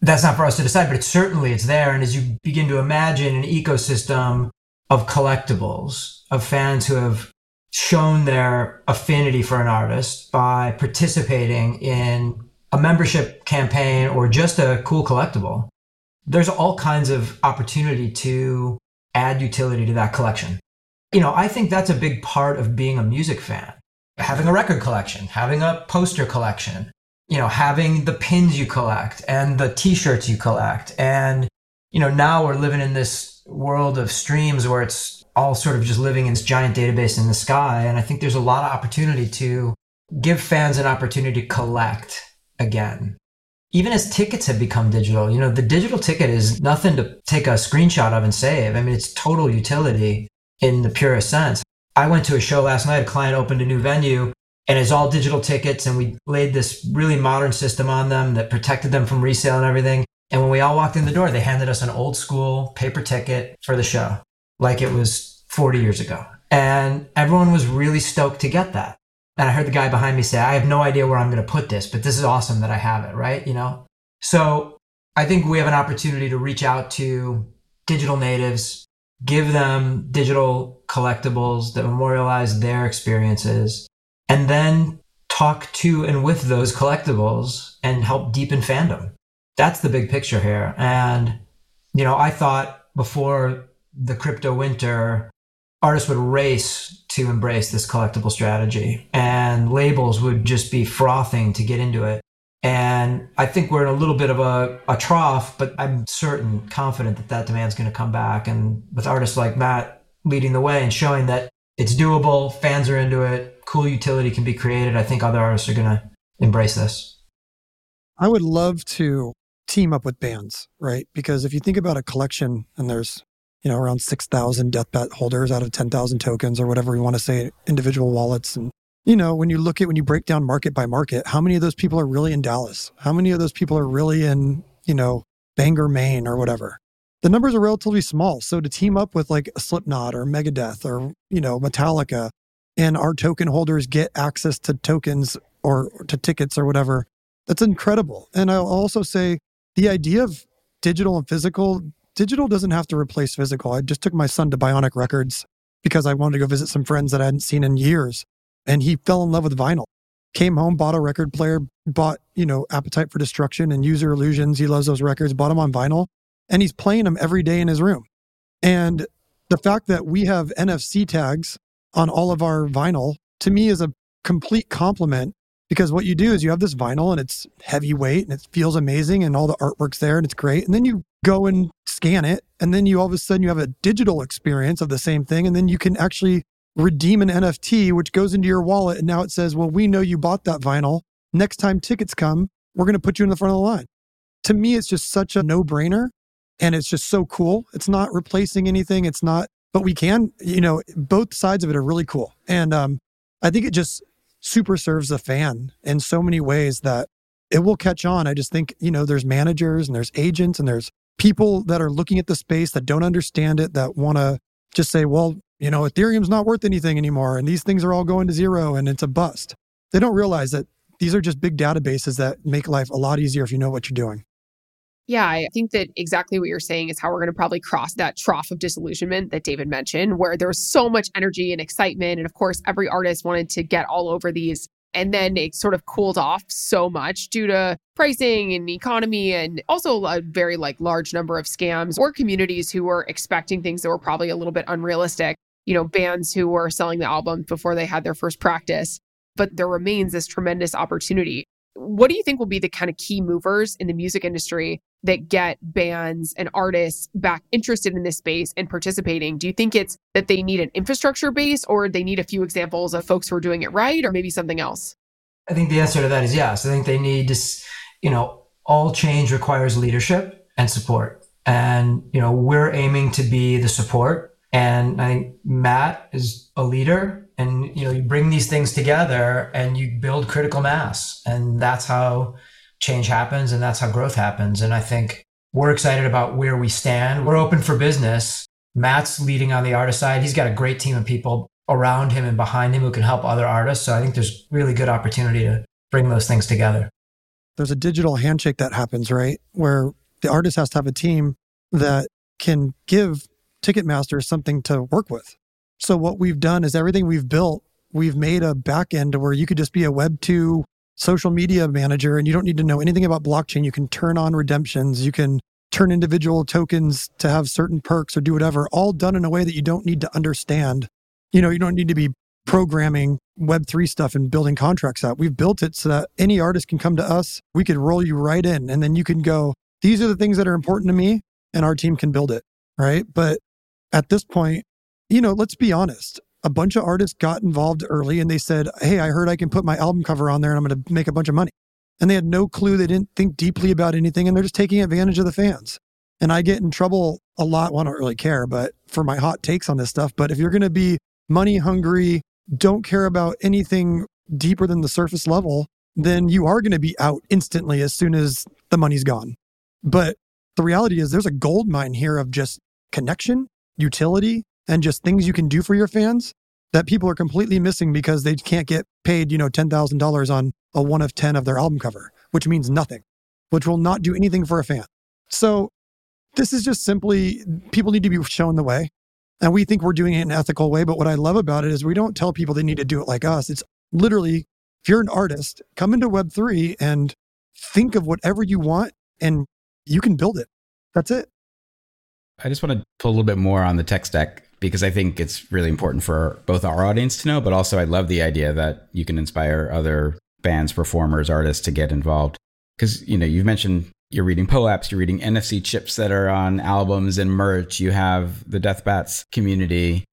That's not for us to decide, but it's certainly it's there. And as you begin to imagine an ecosystem of collectibles, of fans who have shown their affinity for an artist by participating in a membership campaign or just a cool collectible, there's all kinds of opportunity to add utility to that collection. You know, I think that's a big part of being a music fan. Having a record collection, having a poster collection, you know, having the pins you collect and the t-shirts you collect. And, you know, now we're living in this world of streams where it's all sort of just living in this giant database in the sky. And I think there's a lot of opportunity to give fans an opportunity to collect again. Even as tickets have become digital, you know, the digital ticket is nothing to take a screenshot of and save. I mean, it's total utility in the purest sense. I went to a show last night, a client opened a new venue and it's all digital tickets and we laid this really modern system on them that protected them from resale and everything. And when we all walked in the door, they handed us an old school paper ticket for the show, like it was 40 years ago. And everyone was really stoked to get that. And I heard the guy behind me say, I have no idea where I'm going to put this, but this is awesome that I have it, right? You know? So I think we have an opportunity to reach out to digital natives, give them digital collectibles that memorialize their experiences, and then talk to and with those collectibles and help deepen fandom. That's the big picture here. And, you know, I thought before the crypto winter, artists would race to embrace this collectible strategy and labels would just be frothing to get into it. And I think we're in a little bit of a, a trough, but I'm certain, confident that that demand's going to come back. And with artists like Matt leading the way and showing that it's doable, fans are into it, cool utility can be created, I think other artists are going to embrace this. I would love to team up with bands, right? Because if you think about a collection and there's you know, around 6,000 Deathbat holders out of 10,000 tokens or whatever you want to say, individual wallets. And, you know, when you look at, when you break down market by market, how many of those people are really in Dallas? How many of those people are really in, you know, Bangor, Maine or whatever? The numbers are relatively small. So to team up with like a Slipknot or Megadeth or, you know, Metallica and our token holders get access to tokens or to tickets or whatever, that's incredible. And I'll also say the idea of digital and physical digital doesn't have to replace physical. I just took my son to Bionic Records because I wanted to go visit some friends that I hadn't seen in years. And he fell in love with vinyl. Came home, bought a record player, bought, you know, Appetite for Destruction and Use Your Illusions. He loves those records, bought them on vinyl, and he's playing them every day in his room. And the fact that we have NFC tags on all of our vinyl to me is a complete compliment because what you do is you have this vinyl and it's heavyweight and it feels amazing and all the artwork's there and it's great. And then you go and scan it. And then you all of a sudden you have a digital experience of the same thing. And then you can actually redeem an NFT, which goes into your wallet. And now it says, well, we know you bought that vinyl. Next time tickets come, we're going to put you in the front of the line. To me, it's just such a no brainer. And it's just so cool. It's not replacing anything. It's not, but we can, you know, both sides of it are really cool. And um, I think it just super serves the fan in so many ways that it will catch on. I just think, you know, there's managers and there's agents and there's people that are looking at the space that don't understand it, that want to just say, well, you know, Ethereum's not worth anything anymore and these things are all going to zero and it's a bust. They don't realize that these are just big databases that make life a lot easier if you know what you're doing. Yeah, I think that exactly what you're saying is how we're going to probably cross that trough of disillusionment that David mentioned, where there was so much energy and excitement. And of course, every artist wanted to get all over these and then it sort of cooled off so much due to pricing and economy and also a very like large number of scams or communities who were expecting things that were probably a little bit unrealistic. You know, bands who were selling the album before they had their first practice. But there remains this tremendous opportunity. What do you think will be the kind of key movers in the music industry that get bands and artists back interested in this space and participating? Do you think it's that they need an infrastructure base or they need a few examples of folks who are doing it right or maybe something else? I think the answer to that is yes. I think they need to you know, all change requires leadership and support. And, you know, we're aiming to be the support. And I think Matt is a leader and, you know, you bring these things together and you build critical mass. And that's how change happens and that's how growth happens. And I think we're excited about where we stand. We're open for business. Matt's leading on the artist side. He's got a great team of people around him and behind him who can help other artists. So I think there's really good opportunity to bring those things together. There's a digital handshake that happens, right? Where the artist has to have a team that can give Ticketmaster something to work with. So what we've done is everything we've built, we've made a back end where you could just be a web two social media manager and you don't need to know anything about blockchain. You can turn on redemptions. You can turn individual tokens to have certain perks or do whatever, all done in a way that you don't need to understand. You know, you don't need to be programming Web3 stuff and building contracts out. We've built it so that any artist can come to us. We could roll you right in and then you can go, these are the things that are important to me and our team can build it. Right. But at this point, you know, let's be honest a bunch of artists got involved early and they said, Hey, I heard I can put my album cover on there and I'm going to make a bunch of money. And they had no clue. They didn't think deeply about anything and they're just taking advantage of the fans. And I get in trouble a lot. Well, I don't really care, but for my hot takes on this stuff. But if you're going to be money hungry, don't care about anything deeper than the surface level, then you are going to be out instantly as soon as the money's gone. But the reality is there's a gold mine here of just connection, utility, and just things you can do for your fans that people are completely missing because they can't get paid, you know, $10,000 on a one of 10 of their album cover, which means nothing, which will not do anything for a fan. So this is just simply people need to be shown the way. And we think we're doing it in an ethical way. But what I love about it is we don't tell people they need to do it like us. It's literally, if you're an artist, come into Web3 and think of whatever you want and you can build it. That's it. I just want to pull a little bit more on the tech stack because I think it's really important for both our audience to know, but also I love the idea that you can inspire other bands, performers, artists to get involved. Because, you know, you've mentioned you're reading POAPs, you're reading NFC chips that are on albums and merch, you have the Deathbats community.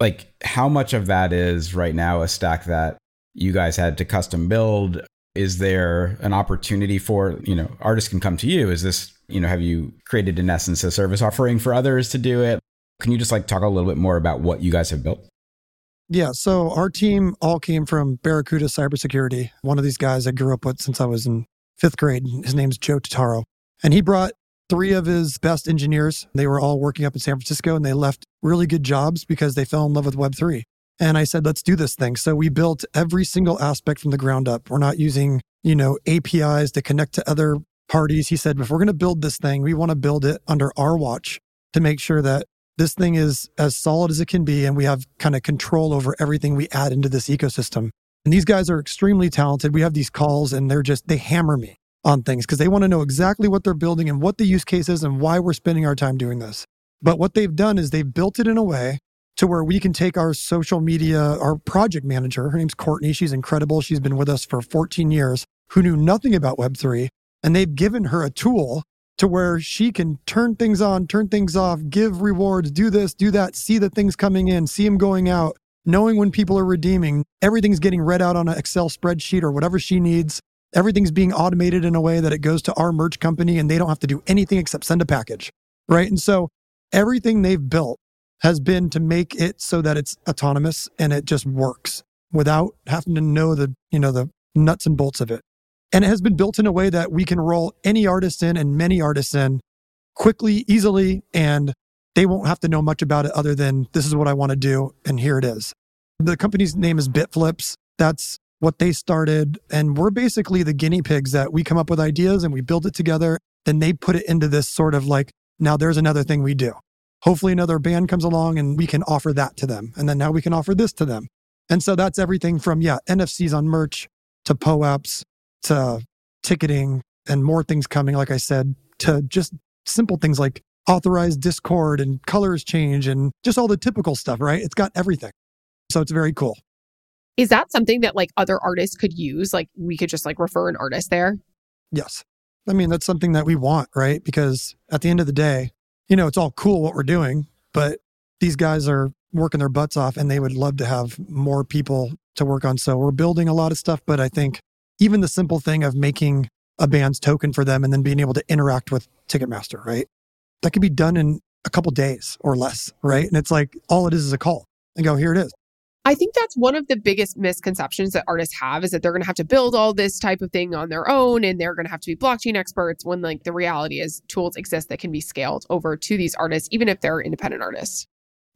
Like, how much of that is right now a stack that you guys had to custom build? Is there an opportunity for, you know, artists can come to you? Is this, you know, have you created in essence a service offering for others to do it? Can you just like talk a little bit more about what you guys have built? Yeah. So our team all came from Barracuda Cybersecurity. One of these guys I grew up with since I was in fifth grade. His name's Joe Tataro. And he brought three of his best engineers. They were all working up in San Francisco and they left really good jobs because they fell in love with Web3. And I said, let's do this thing. So we built every single aspect from the ground up. We're not using, you know, APIs to connect to other parties. He said, if we're going to build this thing, we want to build it under our watch to make sure that this thing is as solid as it can be, and we have kind of control over everything we add into this ecosystem. And these guys are extremely talented. We have these calls, and they're just, they hammer me on things because they want to know exactly what they're building and what the use case is and why we're spending our time doing this. But what they've done is they've built it in a way to where we can take our social media, our project manager, her name's Courtney. She's incredible. She's been with us for 14 years, who knew nothing about Web3. And they've given her a tool to where she can turn things on, turn things off, give rewards, do this, do that, see the things coming in, see them going out, knowing when people are redeeming. Everything's getting read out on an Excel spreadsheet or whatever she needs. Everything's being automated in a way that it goes to our merch company and they don't have to do anything except send a package. Right. And so everything they've built has been to make it so that it's autonomous and it just works without having to know the, you know, the nuts and bolts of it. And it has been built in a way that we can roll any artist in and many artists in quickly, easily, and they won't have to know much about it other than this is what I want to do. And here it is. The company's name is BitFlips. That's what they started. And we're basically the guinea pigs that we come up with ideas and we build it together. Then they put it into this sort of like, now there's another thing we do. Hopefully another band comes along and we can offer that to them. And then now we can offer this to them. And so that's everything from, yeah, NFCs on merch to POAPs to ticketing and more things coming, like I said, to just simple things like authorized Discord and colors change and just all the typical stuff, right? It's got everything. So it's very cool. Is that something that like other artists could use? Like we could just like refer an artist there? Yes. I mean, that's something that we want, right? Because at the end of the day, you know, it's all cool what we're doing, but these guys are working their butts off and they would love to have more people to work on. So we're building a lot of stuff, but I think even the simple thing of making a band's token for them and then being able to interact with Ticketmaster, right? That could be done in a couple days or less, right? And it's like all it is is a call and go, here it is. I think that's one of the biggest misconceptions that artists have is that they're going to have to build all this type of thing on their own and they're going to have to be blockchain experts when like the reality is tools exist that can be scaled over to these artists even if they're independent artists.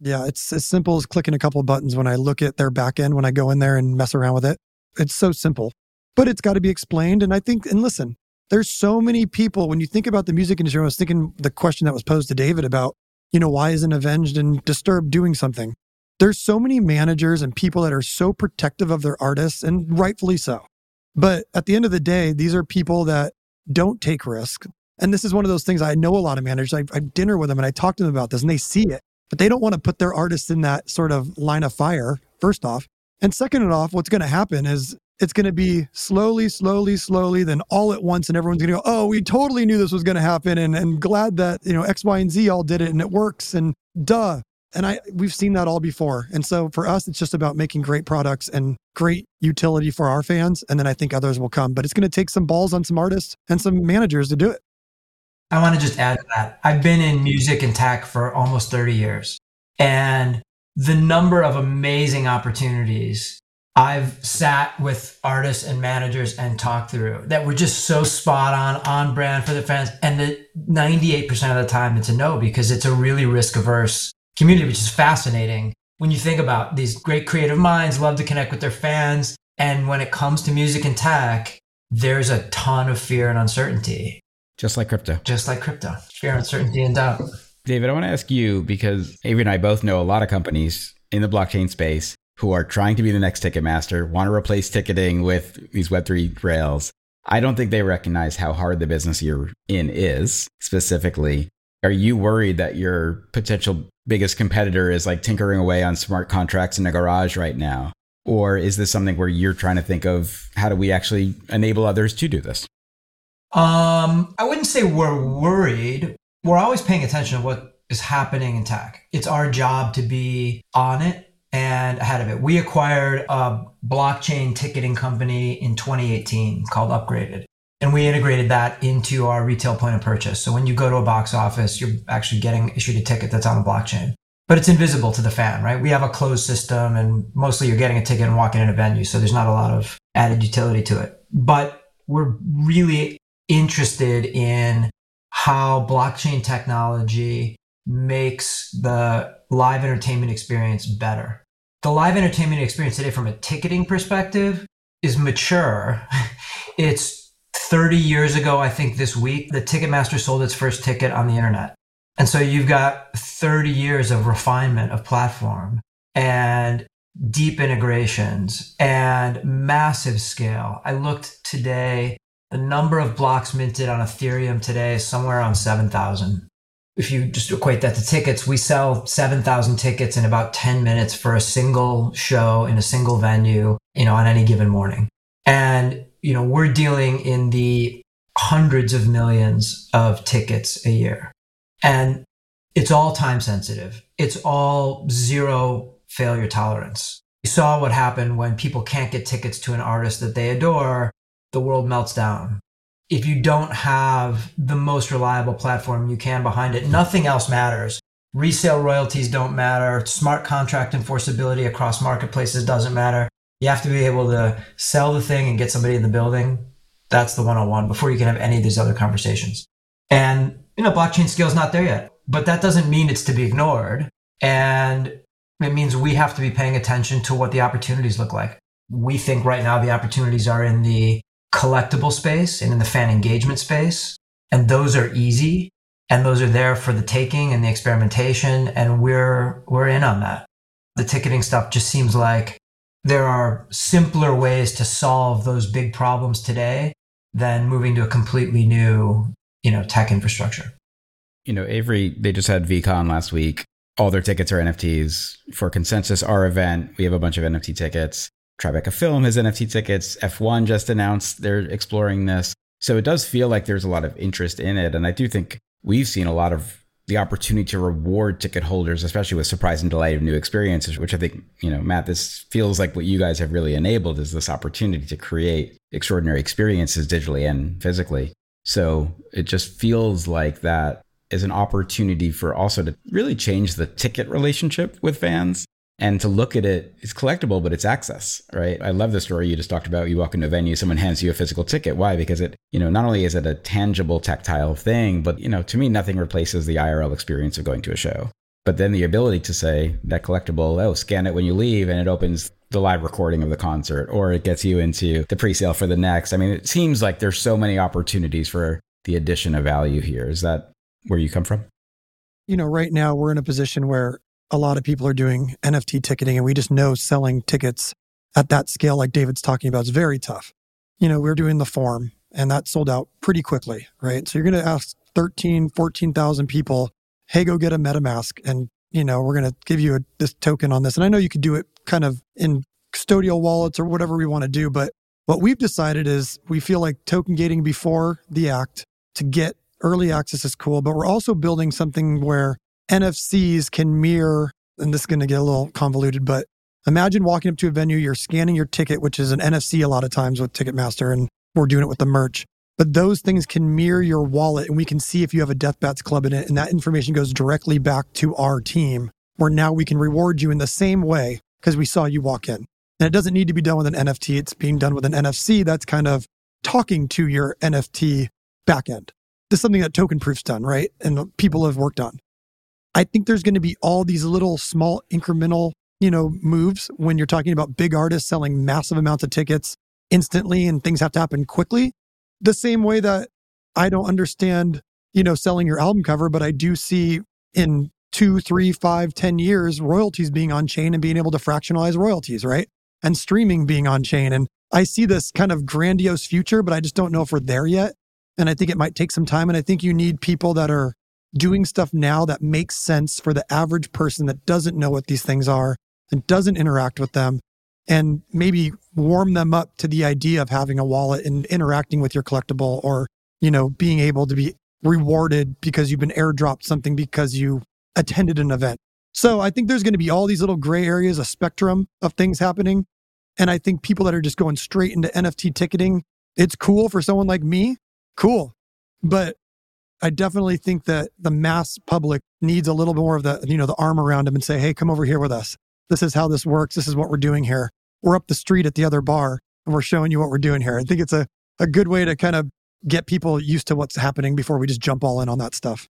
Yeah, it's as simple as clicking a couple of buttons when I look at their back end when I go in there and mess around with it. It's so simple. But it's got to be explained and I think and listen, there's so many people when you think about the music industry I was thinking the question that was posed to David about, you know, why isn't Avenged and Disturbed doing something? there's so many managers and people that are so protective of their artists and rightfully so. But at the end of the day, these are people that don't take risk. And this is one of those things I know a lot of managers. I, I dinner with them and I talk to them about this and they see it, but they don't want to put their artists in that sort of line of fire, first off. And second off, what's going to happen is it's going to be slowly, slowly, slowly, then all at once. And everyone's going to go, oh, we totally knew this was going to happen. And, and glad that, you know, X, Y, and Z all did it and it works. And duh. And I we've seen that all before. And so for us, it's just about making great products and great utility for our fans. And then I think others will come. But it's going to take some balls on some artists and some managers to do it. I want to just add to that. I've been in music and tech for almost 30 years. And the number of amazing opportunities I've sat with artists and managers and talked through that were just so spot on, on brand for the fans. And the 98% of the time it's a no because it's a really risk averse community, which is fascinating. When you think about these great creative minds love to connect with their fans. And when it comes to music and tech, there's a ton of fear and uncertainty. Just like crypto. Just like crypto. Fear, uncertainty, and doubt. David, I want to ask you because Avery and I both know a lot of companies in the blockchain space who are trying to be the next Ticketmaster, want to replace ticketing with these Web3 rails. I don't think they recognize how hard the business you're in is specifically. Are you worried that your potential biggest competitor is like tinkering away on smart contracts in a garage right now? Or is this something where you're trying to think of how do we actually enable others to do this? Um, I wouldn't say we're worried. We're always paying attention to what is happening in tech. It's our job to be on it and ahead of it. We acquired a blockchain ticketing company in 2018 called Upgraded and we integrated that into our retail point of purchase. So when you go to a box office, you're actually getting issued a ticket that's on a blockchain, but it's invisible to the fan, right? We have a closed system and mostly you're getting a ticket and walking in a venue. So there's not a lot of added utility to it, but we're really interested in how blockchain technology makes the live entertainment experience better. The live entertainment experience today from a ticketing perspective is mature. (laughs) it's 30 years ago, I think this week, the Ticketmaster sold its first ticket on the internet. And so you've got 30 years of refinement of platform and deep integrations and massive scale. I looked today, the number of blocks minted on Ethereum today is somewhere around 7,000. If you just equate that to tickets, we sell 7,000 tickets in about 10 minutes for a single show in a single venue, you know, on any given morning. And you know, we're dealing in the hundreds of millions of tickets a year. And it's all time sensitive. It's all zero failure tolerance. You saw what happened when people can't get tickets to an artist that they adore, the world melts down. If you don't have the most reliable platform you can behind it, nothing else matters. Resale royalties don't matter. Smart contract enforceability across marketplaces doesn't matter. You have to be able to sell the thing and get somebody in the building. That's the one on one before you can have any of these other conversations. And, you know, blockchain scale is not there yet, but that doesn't mean it's to be ignored. And it means we have to be paying attention to what the opportunities look like. We think right now the opportunities are in the collectible space and in the fan engagement space. And those are easy and those are there for the taking and the experimentation. And we're, we're in on that. The ticketing stuff just seems like there are simpler ways to solve those big problems today than moving to a completely new, you know, tech infrastructure. You know, Avery, they just had VeeCon last week. All their tickets are NFTs. For Consensus, our event, we have a bunch of NFT tickets. Tribeca Film has NFT tickets. F1 just announced they're exploring this. So it does feel like there's a lot of interest in it. And I do think we've seen a lot of the opportunity to reward ticket holders, especially with surprise and delight of new experiences, which I think, you know, Matt, this feels like what you guys have really enabled is this opportunity to create extraordinary experiences digitally and physically. So it just feels like that is an opportunity for also to really change the ticket relationship with fans and to look at it it's collectible but it's access right? I love the story you just talked about. You walk into a venue someone hands you a physical ticket. Why? Because it you know not only is it a tangible tactile thing but you know to me nothing replaces the irl experience of going to a show. But then the ability to say that collectible oh scan it when you leave and it opens the live recording of the concert or it gets you into the pre-sale for the next. I mean it seems like there's so many opportunities for the addition of value here. Is that where you come from? You know right now we're in a position where a lot of people are doing NFT ticketing, and we just know selling tickets at that scale, like David's talking about, is very tough. You know, we're doing the Forum, and that sold out pretty quickly, right? So you're going to ask 13, 14,000 people, hey, go get a MetaMask, and, you know, we're going to give you a, this token on this. And I know you could do it kind of in custodial wallets or whatever we want to do, but what we've decided is we feel like token gating before the act to get early access is cool, but we're also building something where NFCs can mirror, and this is going to get a little convoluted, but imagine walking up to a venue, you're scanning your ticket, which is an NFC a lot of times with Ticketmaster, and we're doing it with the merch. But those things can mirror your wallet, and we can see if you have a Deathbats Club in it. And that information goes directly back to our team, where now we can reward you in the same way because we saw you walk in. And it doesn't need to be done with an NFT, it's being done with an NFC that's kind of talking to your NFT backend. This is something that Token Proof's done, right? And people have worked on. I think there's going to be all these little small incremental, you know, moves when you're talking about big artists selling massive amounts of tickets instantly and things have to happen quickly. The same way that I don't understand, you know, selling your album cover, but I do see in two, three, five, ten years, royalties being on chain and being able to fractionalize royalties, right? And streaming being on chain. And I see this kind of grandiose future, but I just don't know if we're there yet. And I think it might take some time. And I think you need people that are doing stuff now that makes sense for the average person that doesn't know what these things are and doesn't interact with them and maybe warm them up to the idea of having a wallet and interacting with your collectible or you know being able to be rewarded because you've been airdropped something because you attended an event. So i think there's going to be all these little gray areas a spectrum of things happening. And i think people that are just going straight into nft ticketing it's cool for someone like me. Cool. But I definitely think that the mass public needs a little more of the, you know, the arm around them and say, hey, come over here with us. This is how this works. This is what we're doing here. We're up the street at the other bar and we're showing you what we're doing here. I think it's a, a good way to kind of get people used to what's happening before we just jump all in on that stuff.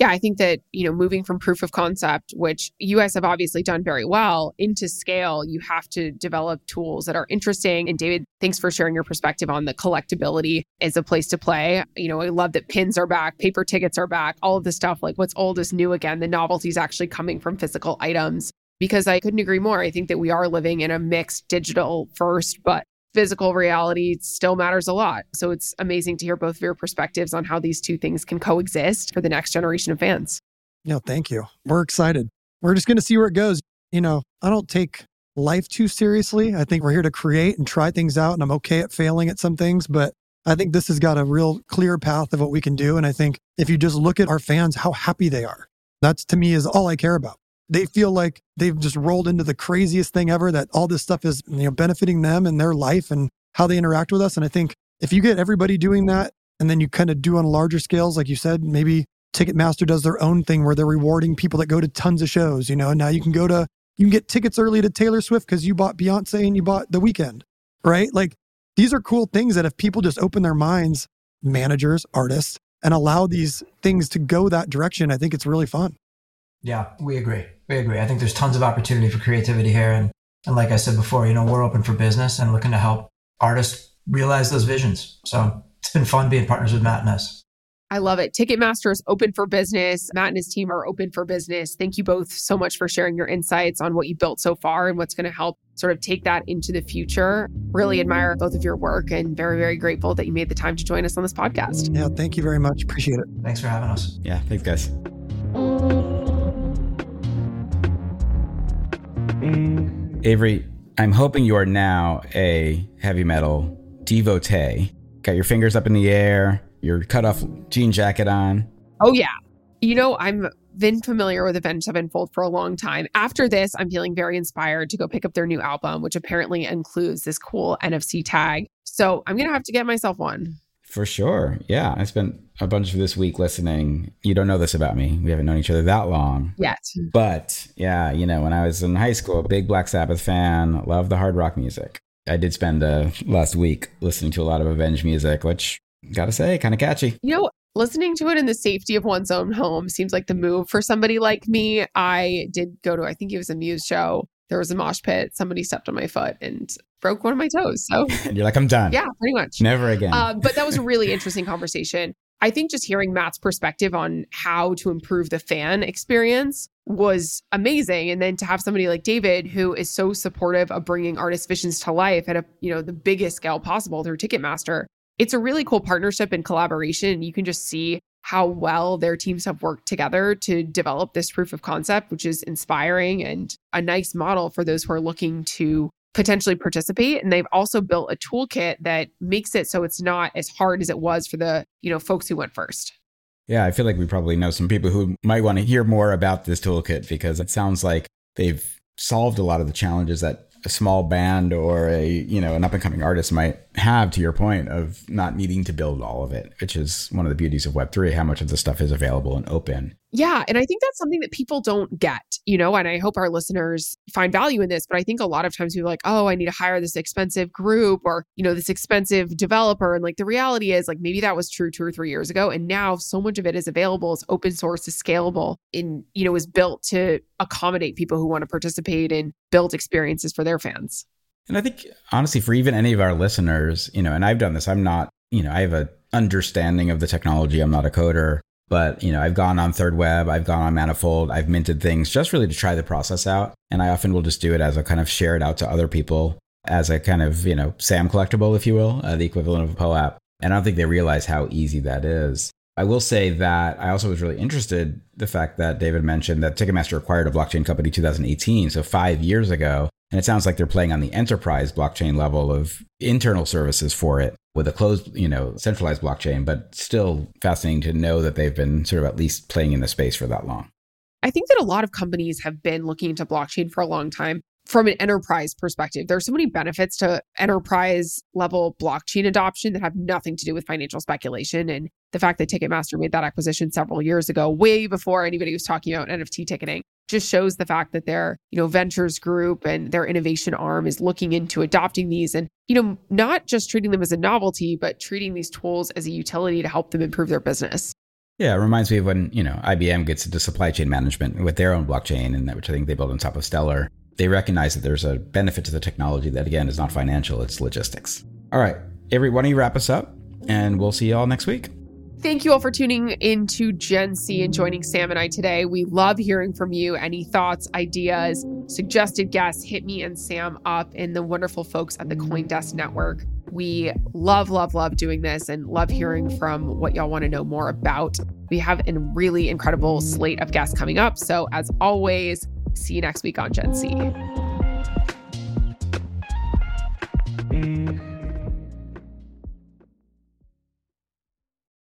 Yeah, I think that, you know, moving from proof of concept, which guys have obviously done very well, into scale, you have to develop tools that are interesting. And David, thanks for sharing your perspective on the collectability as a place to play. You know, I love that pins are back, paper tickets are back, all of this stuff. Like what's old is new again. The novelty is actually coming from physical items because I couldn't agree more. I think that we are living in a mixed digital first, but physical reality still matters a lot. So it's amazing to hear both of your perspectives on how these two things can coexist for the next generation of fans. No, thank you. We're excited. We're just going to see where it goes. You know, I don't take life too seriously. I think we're here to create and try things out, and I'm okay at failing at some things, but I think this has got a real clear path of what we can do. And I think if you just look at our fans, how happy they are, that's to me is all I care about they feel like they've just rolled into the craziest thing ever that all this stuff is you know benefiting them and their life and how they interact with us. And i think if you get everybody doing that and then you kind of do on larger scales like you said maybe ticketmaster does their own thing where they're rewarding people that go to tons of shows you know? Now you can go to you can get tickets early to taylor swift because you bought beyonce and you bought the Weeknd right? Like these are cool things that if people just open their minds managers artists and allow these things to go that direction i think it's really fun yeah, we agree. We agree. I think there's tons of opportunity for creativity here. And, and like I said before, you know, we're open for business and looking to help artists realize those visions. So it's been fun being partners with Matt and us. I love it. Ticketmaster is open for business. Matt and his team are open for business. Thank you both so much for sharing your insights on what you built so far and what's going to help sort of take that into the future. Really admire both of your work and very, very grateful that you made the time to join us on this podcast. Yeah, thank you very much. Appreciate it. Thanks for having us. Yeah, thanks, guys. Mm. Avery, I'm hoping you are now a heavy metal devotee. Got your fingers up in the air, your cut off jean jacket on. Oh, yeah. You know, I've been familiar with Avenged Sevenfold for a long time. After this, I'm feeling very inspired to go pick up their new album, which apparently includes this cool NFC tag So I'm going to have to get myself one. For sure. Yeah. I spent a bunch of this week listening. You don't know this about me. We haven't known each other that long. Yet. But yeah, you know, when I was in high school, big Black Sabbath fan, love the hard rock music. I did spend uh, last week listening to a lot of Avenged music, which gotta say, kind of catchy. You know, listening to it in the safety of one's own home seems like the move for somebody like me. I did go to, I think it was a Muse show. There was a mosh pit. Somebody stepped on my foot and broke one of my toes. So (laughs) and you're like, I'm done. Yeah, pretty much. Never again. Uh, but that was a really (laughs) interesting conversation. I think just hearing Matt's perspective on how to improve the fan experience was amazing and then to have somebody like David who is so supportive of bringing artist visions to life at a you know the biggest scale possible through Ticketmaster it's a really cool partnership and collaboration. You can just see how well their teams have worked together to develop this proof of concept, which is inspiring and a nice model for those who are looking to potentially participate. And they've also built a toolkit that makes it so it's not as hard as it was for the, you know, folks who went first. Yeah, I feel like we probably know some people who might want to hear more about this toolkit because it sounds like they've solved a lot of the challenges that a small band or a you know an up and coming artist might have to your point of not needing to build all of it which is one of the beauties of web3 how much of the stuff is available and open yeah. And I think that's something that people don't get, you know, and I hope our listeners find value in this. But I think a lot of times people are like, oh, I need to hire this expensive group or, you know, this expensive developer. And like the reality is, like, maybe that was true two or three years ago. And now so much of it is available, is open source, is scalable, and, you know, is built to accommodate people who want to participate and build experiences for their fans. And I think, honestly, for even any of our listeners, you know, and I've done this, I'm not, you know, I have a understanding of the technology. I'm not a coder. But, you know, I've gone on Third Web, I've gone on Manifold, I've minted things just really to try the process out. And I often will just do it as a kind of share it out to other people as a kind of, you know, SAM collectible, if you will, uh, the equivalent of a POAP. And I don't think they realize how easy that is. I will say that I also was really interested the fact that David mentioned that Ticketmaster acquired a blockchain company 2018, so five years ago. And it sounds like they're playing on the enterprise blockchain level of internal services for it with a closed, you know, centralized blockchain, but still fascinating to know that they've been sort of at least playing in the space for that long. I think that a lot of companies have been looking into blockchain for a long time from an enterprise perspective. There are so many benefits to enterprise level blockchain adoption that have nothing to do with financial speculation. And the fact that Ticketmaster made that acquisition several years ago, way before anybody was talking about NFT ticketing, just shows the fact that their, you know, ventures group and their innovation arm is looking into adopting these and, you know, not just treating them as a novelty, but treating these tools as a utility to help them improve their business. Yeah, it reminds me of when, you know, IBM gets into supply chain management with their own blockchain and that which I think they built on top of Stellar. They recognize that there's a benefit to the technology that again is not financial, it's logistics. All right. Avery, why don't you wrap us up and we'll see you all next week. Thank you all for tuning into Gen C and joining Sam and I today. We love hearing from you. Any thoughts, ideas, suggested guests, hit me and Sam up and the wonderful folks at the Coindesk Network. We love, love, love doing this and love hearing from what y'all want to know more about. We have a really incredible slate of guests coming up. So, as always, see you next week on Gen C.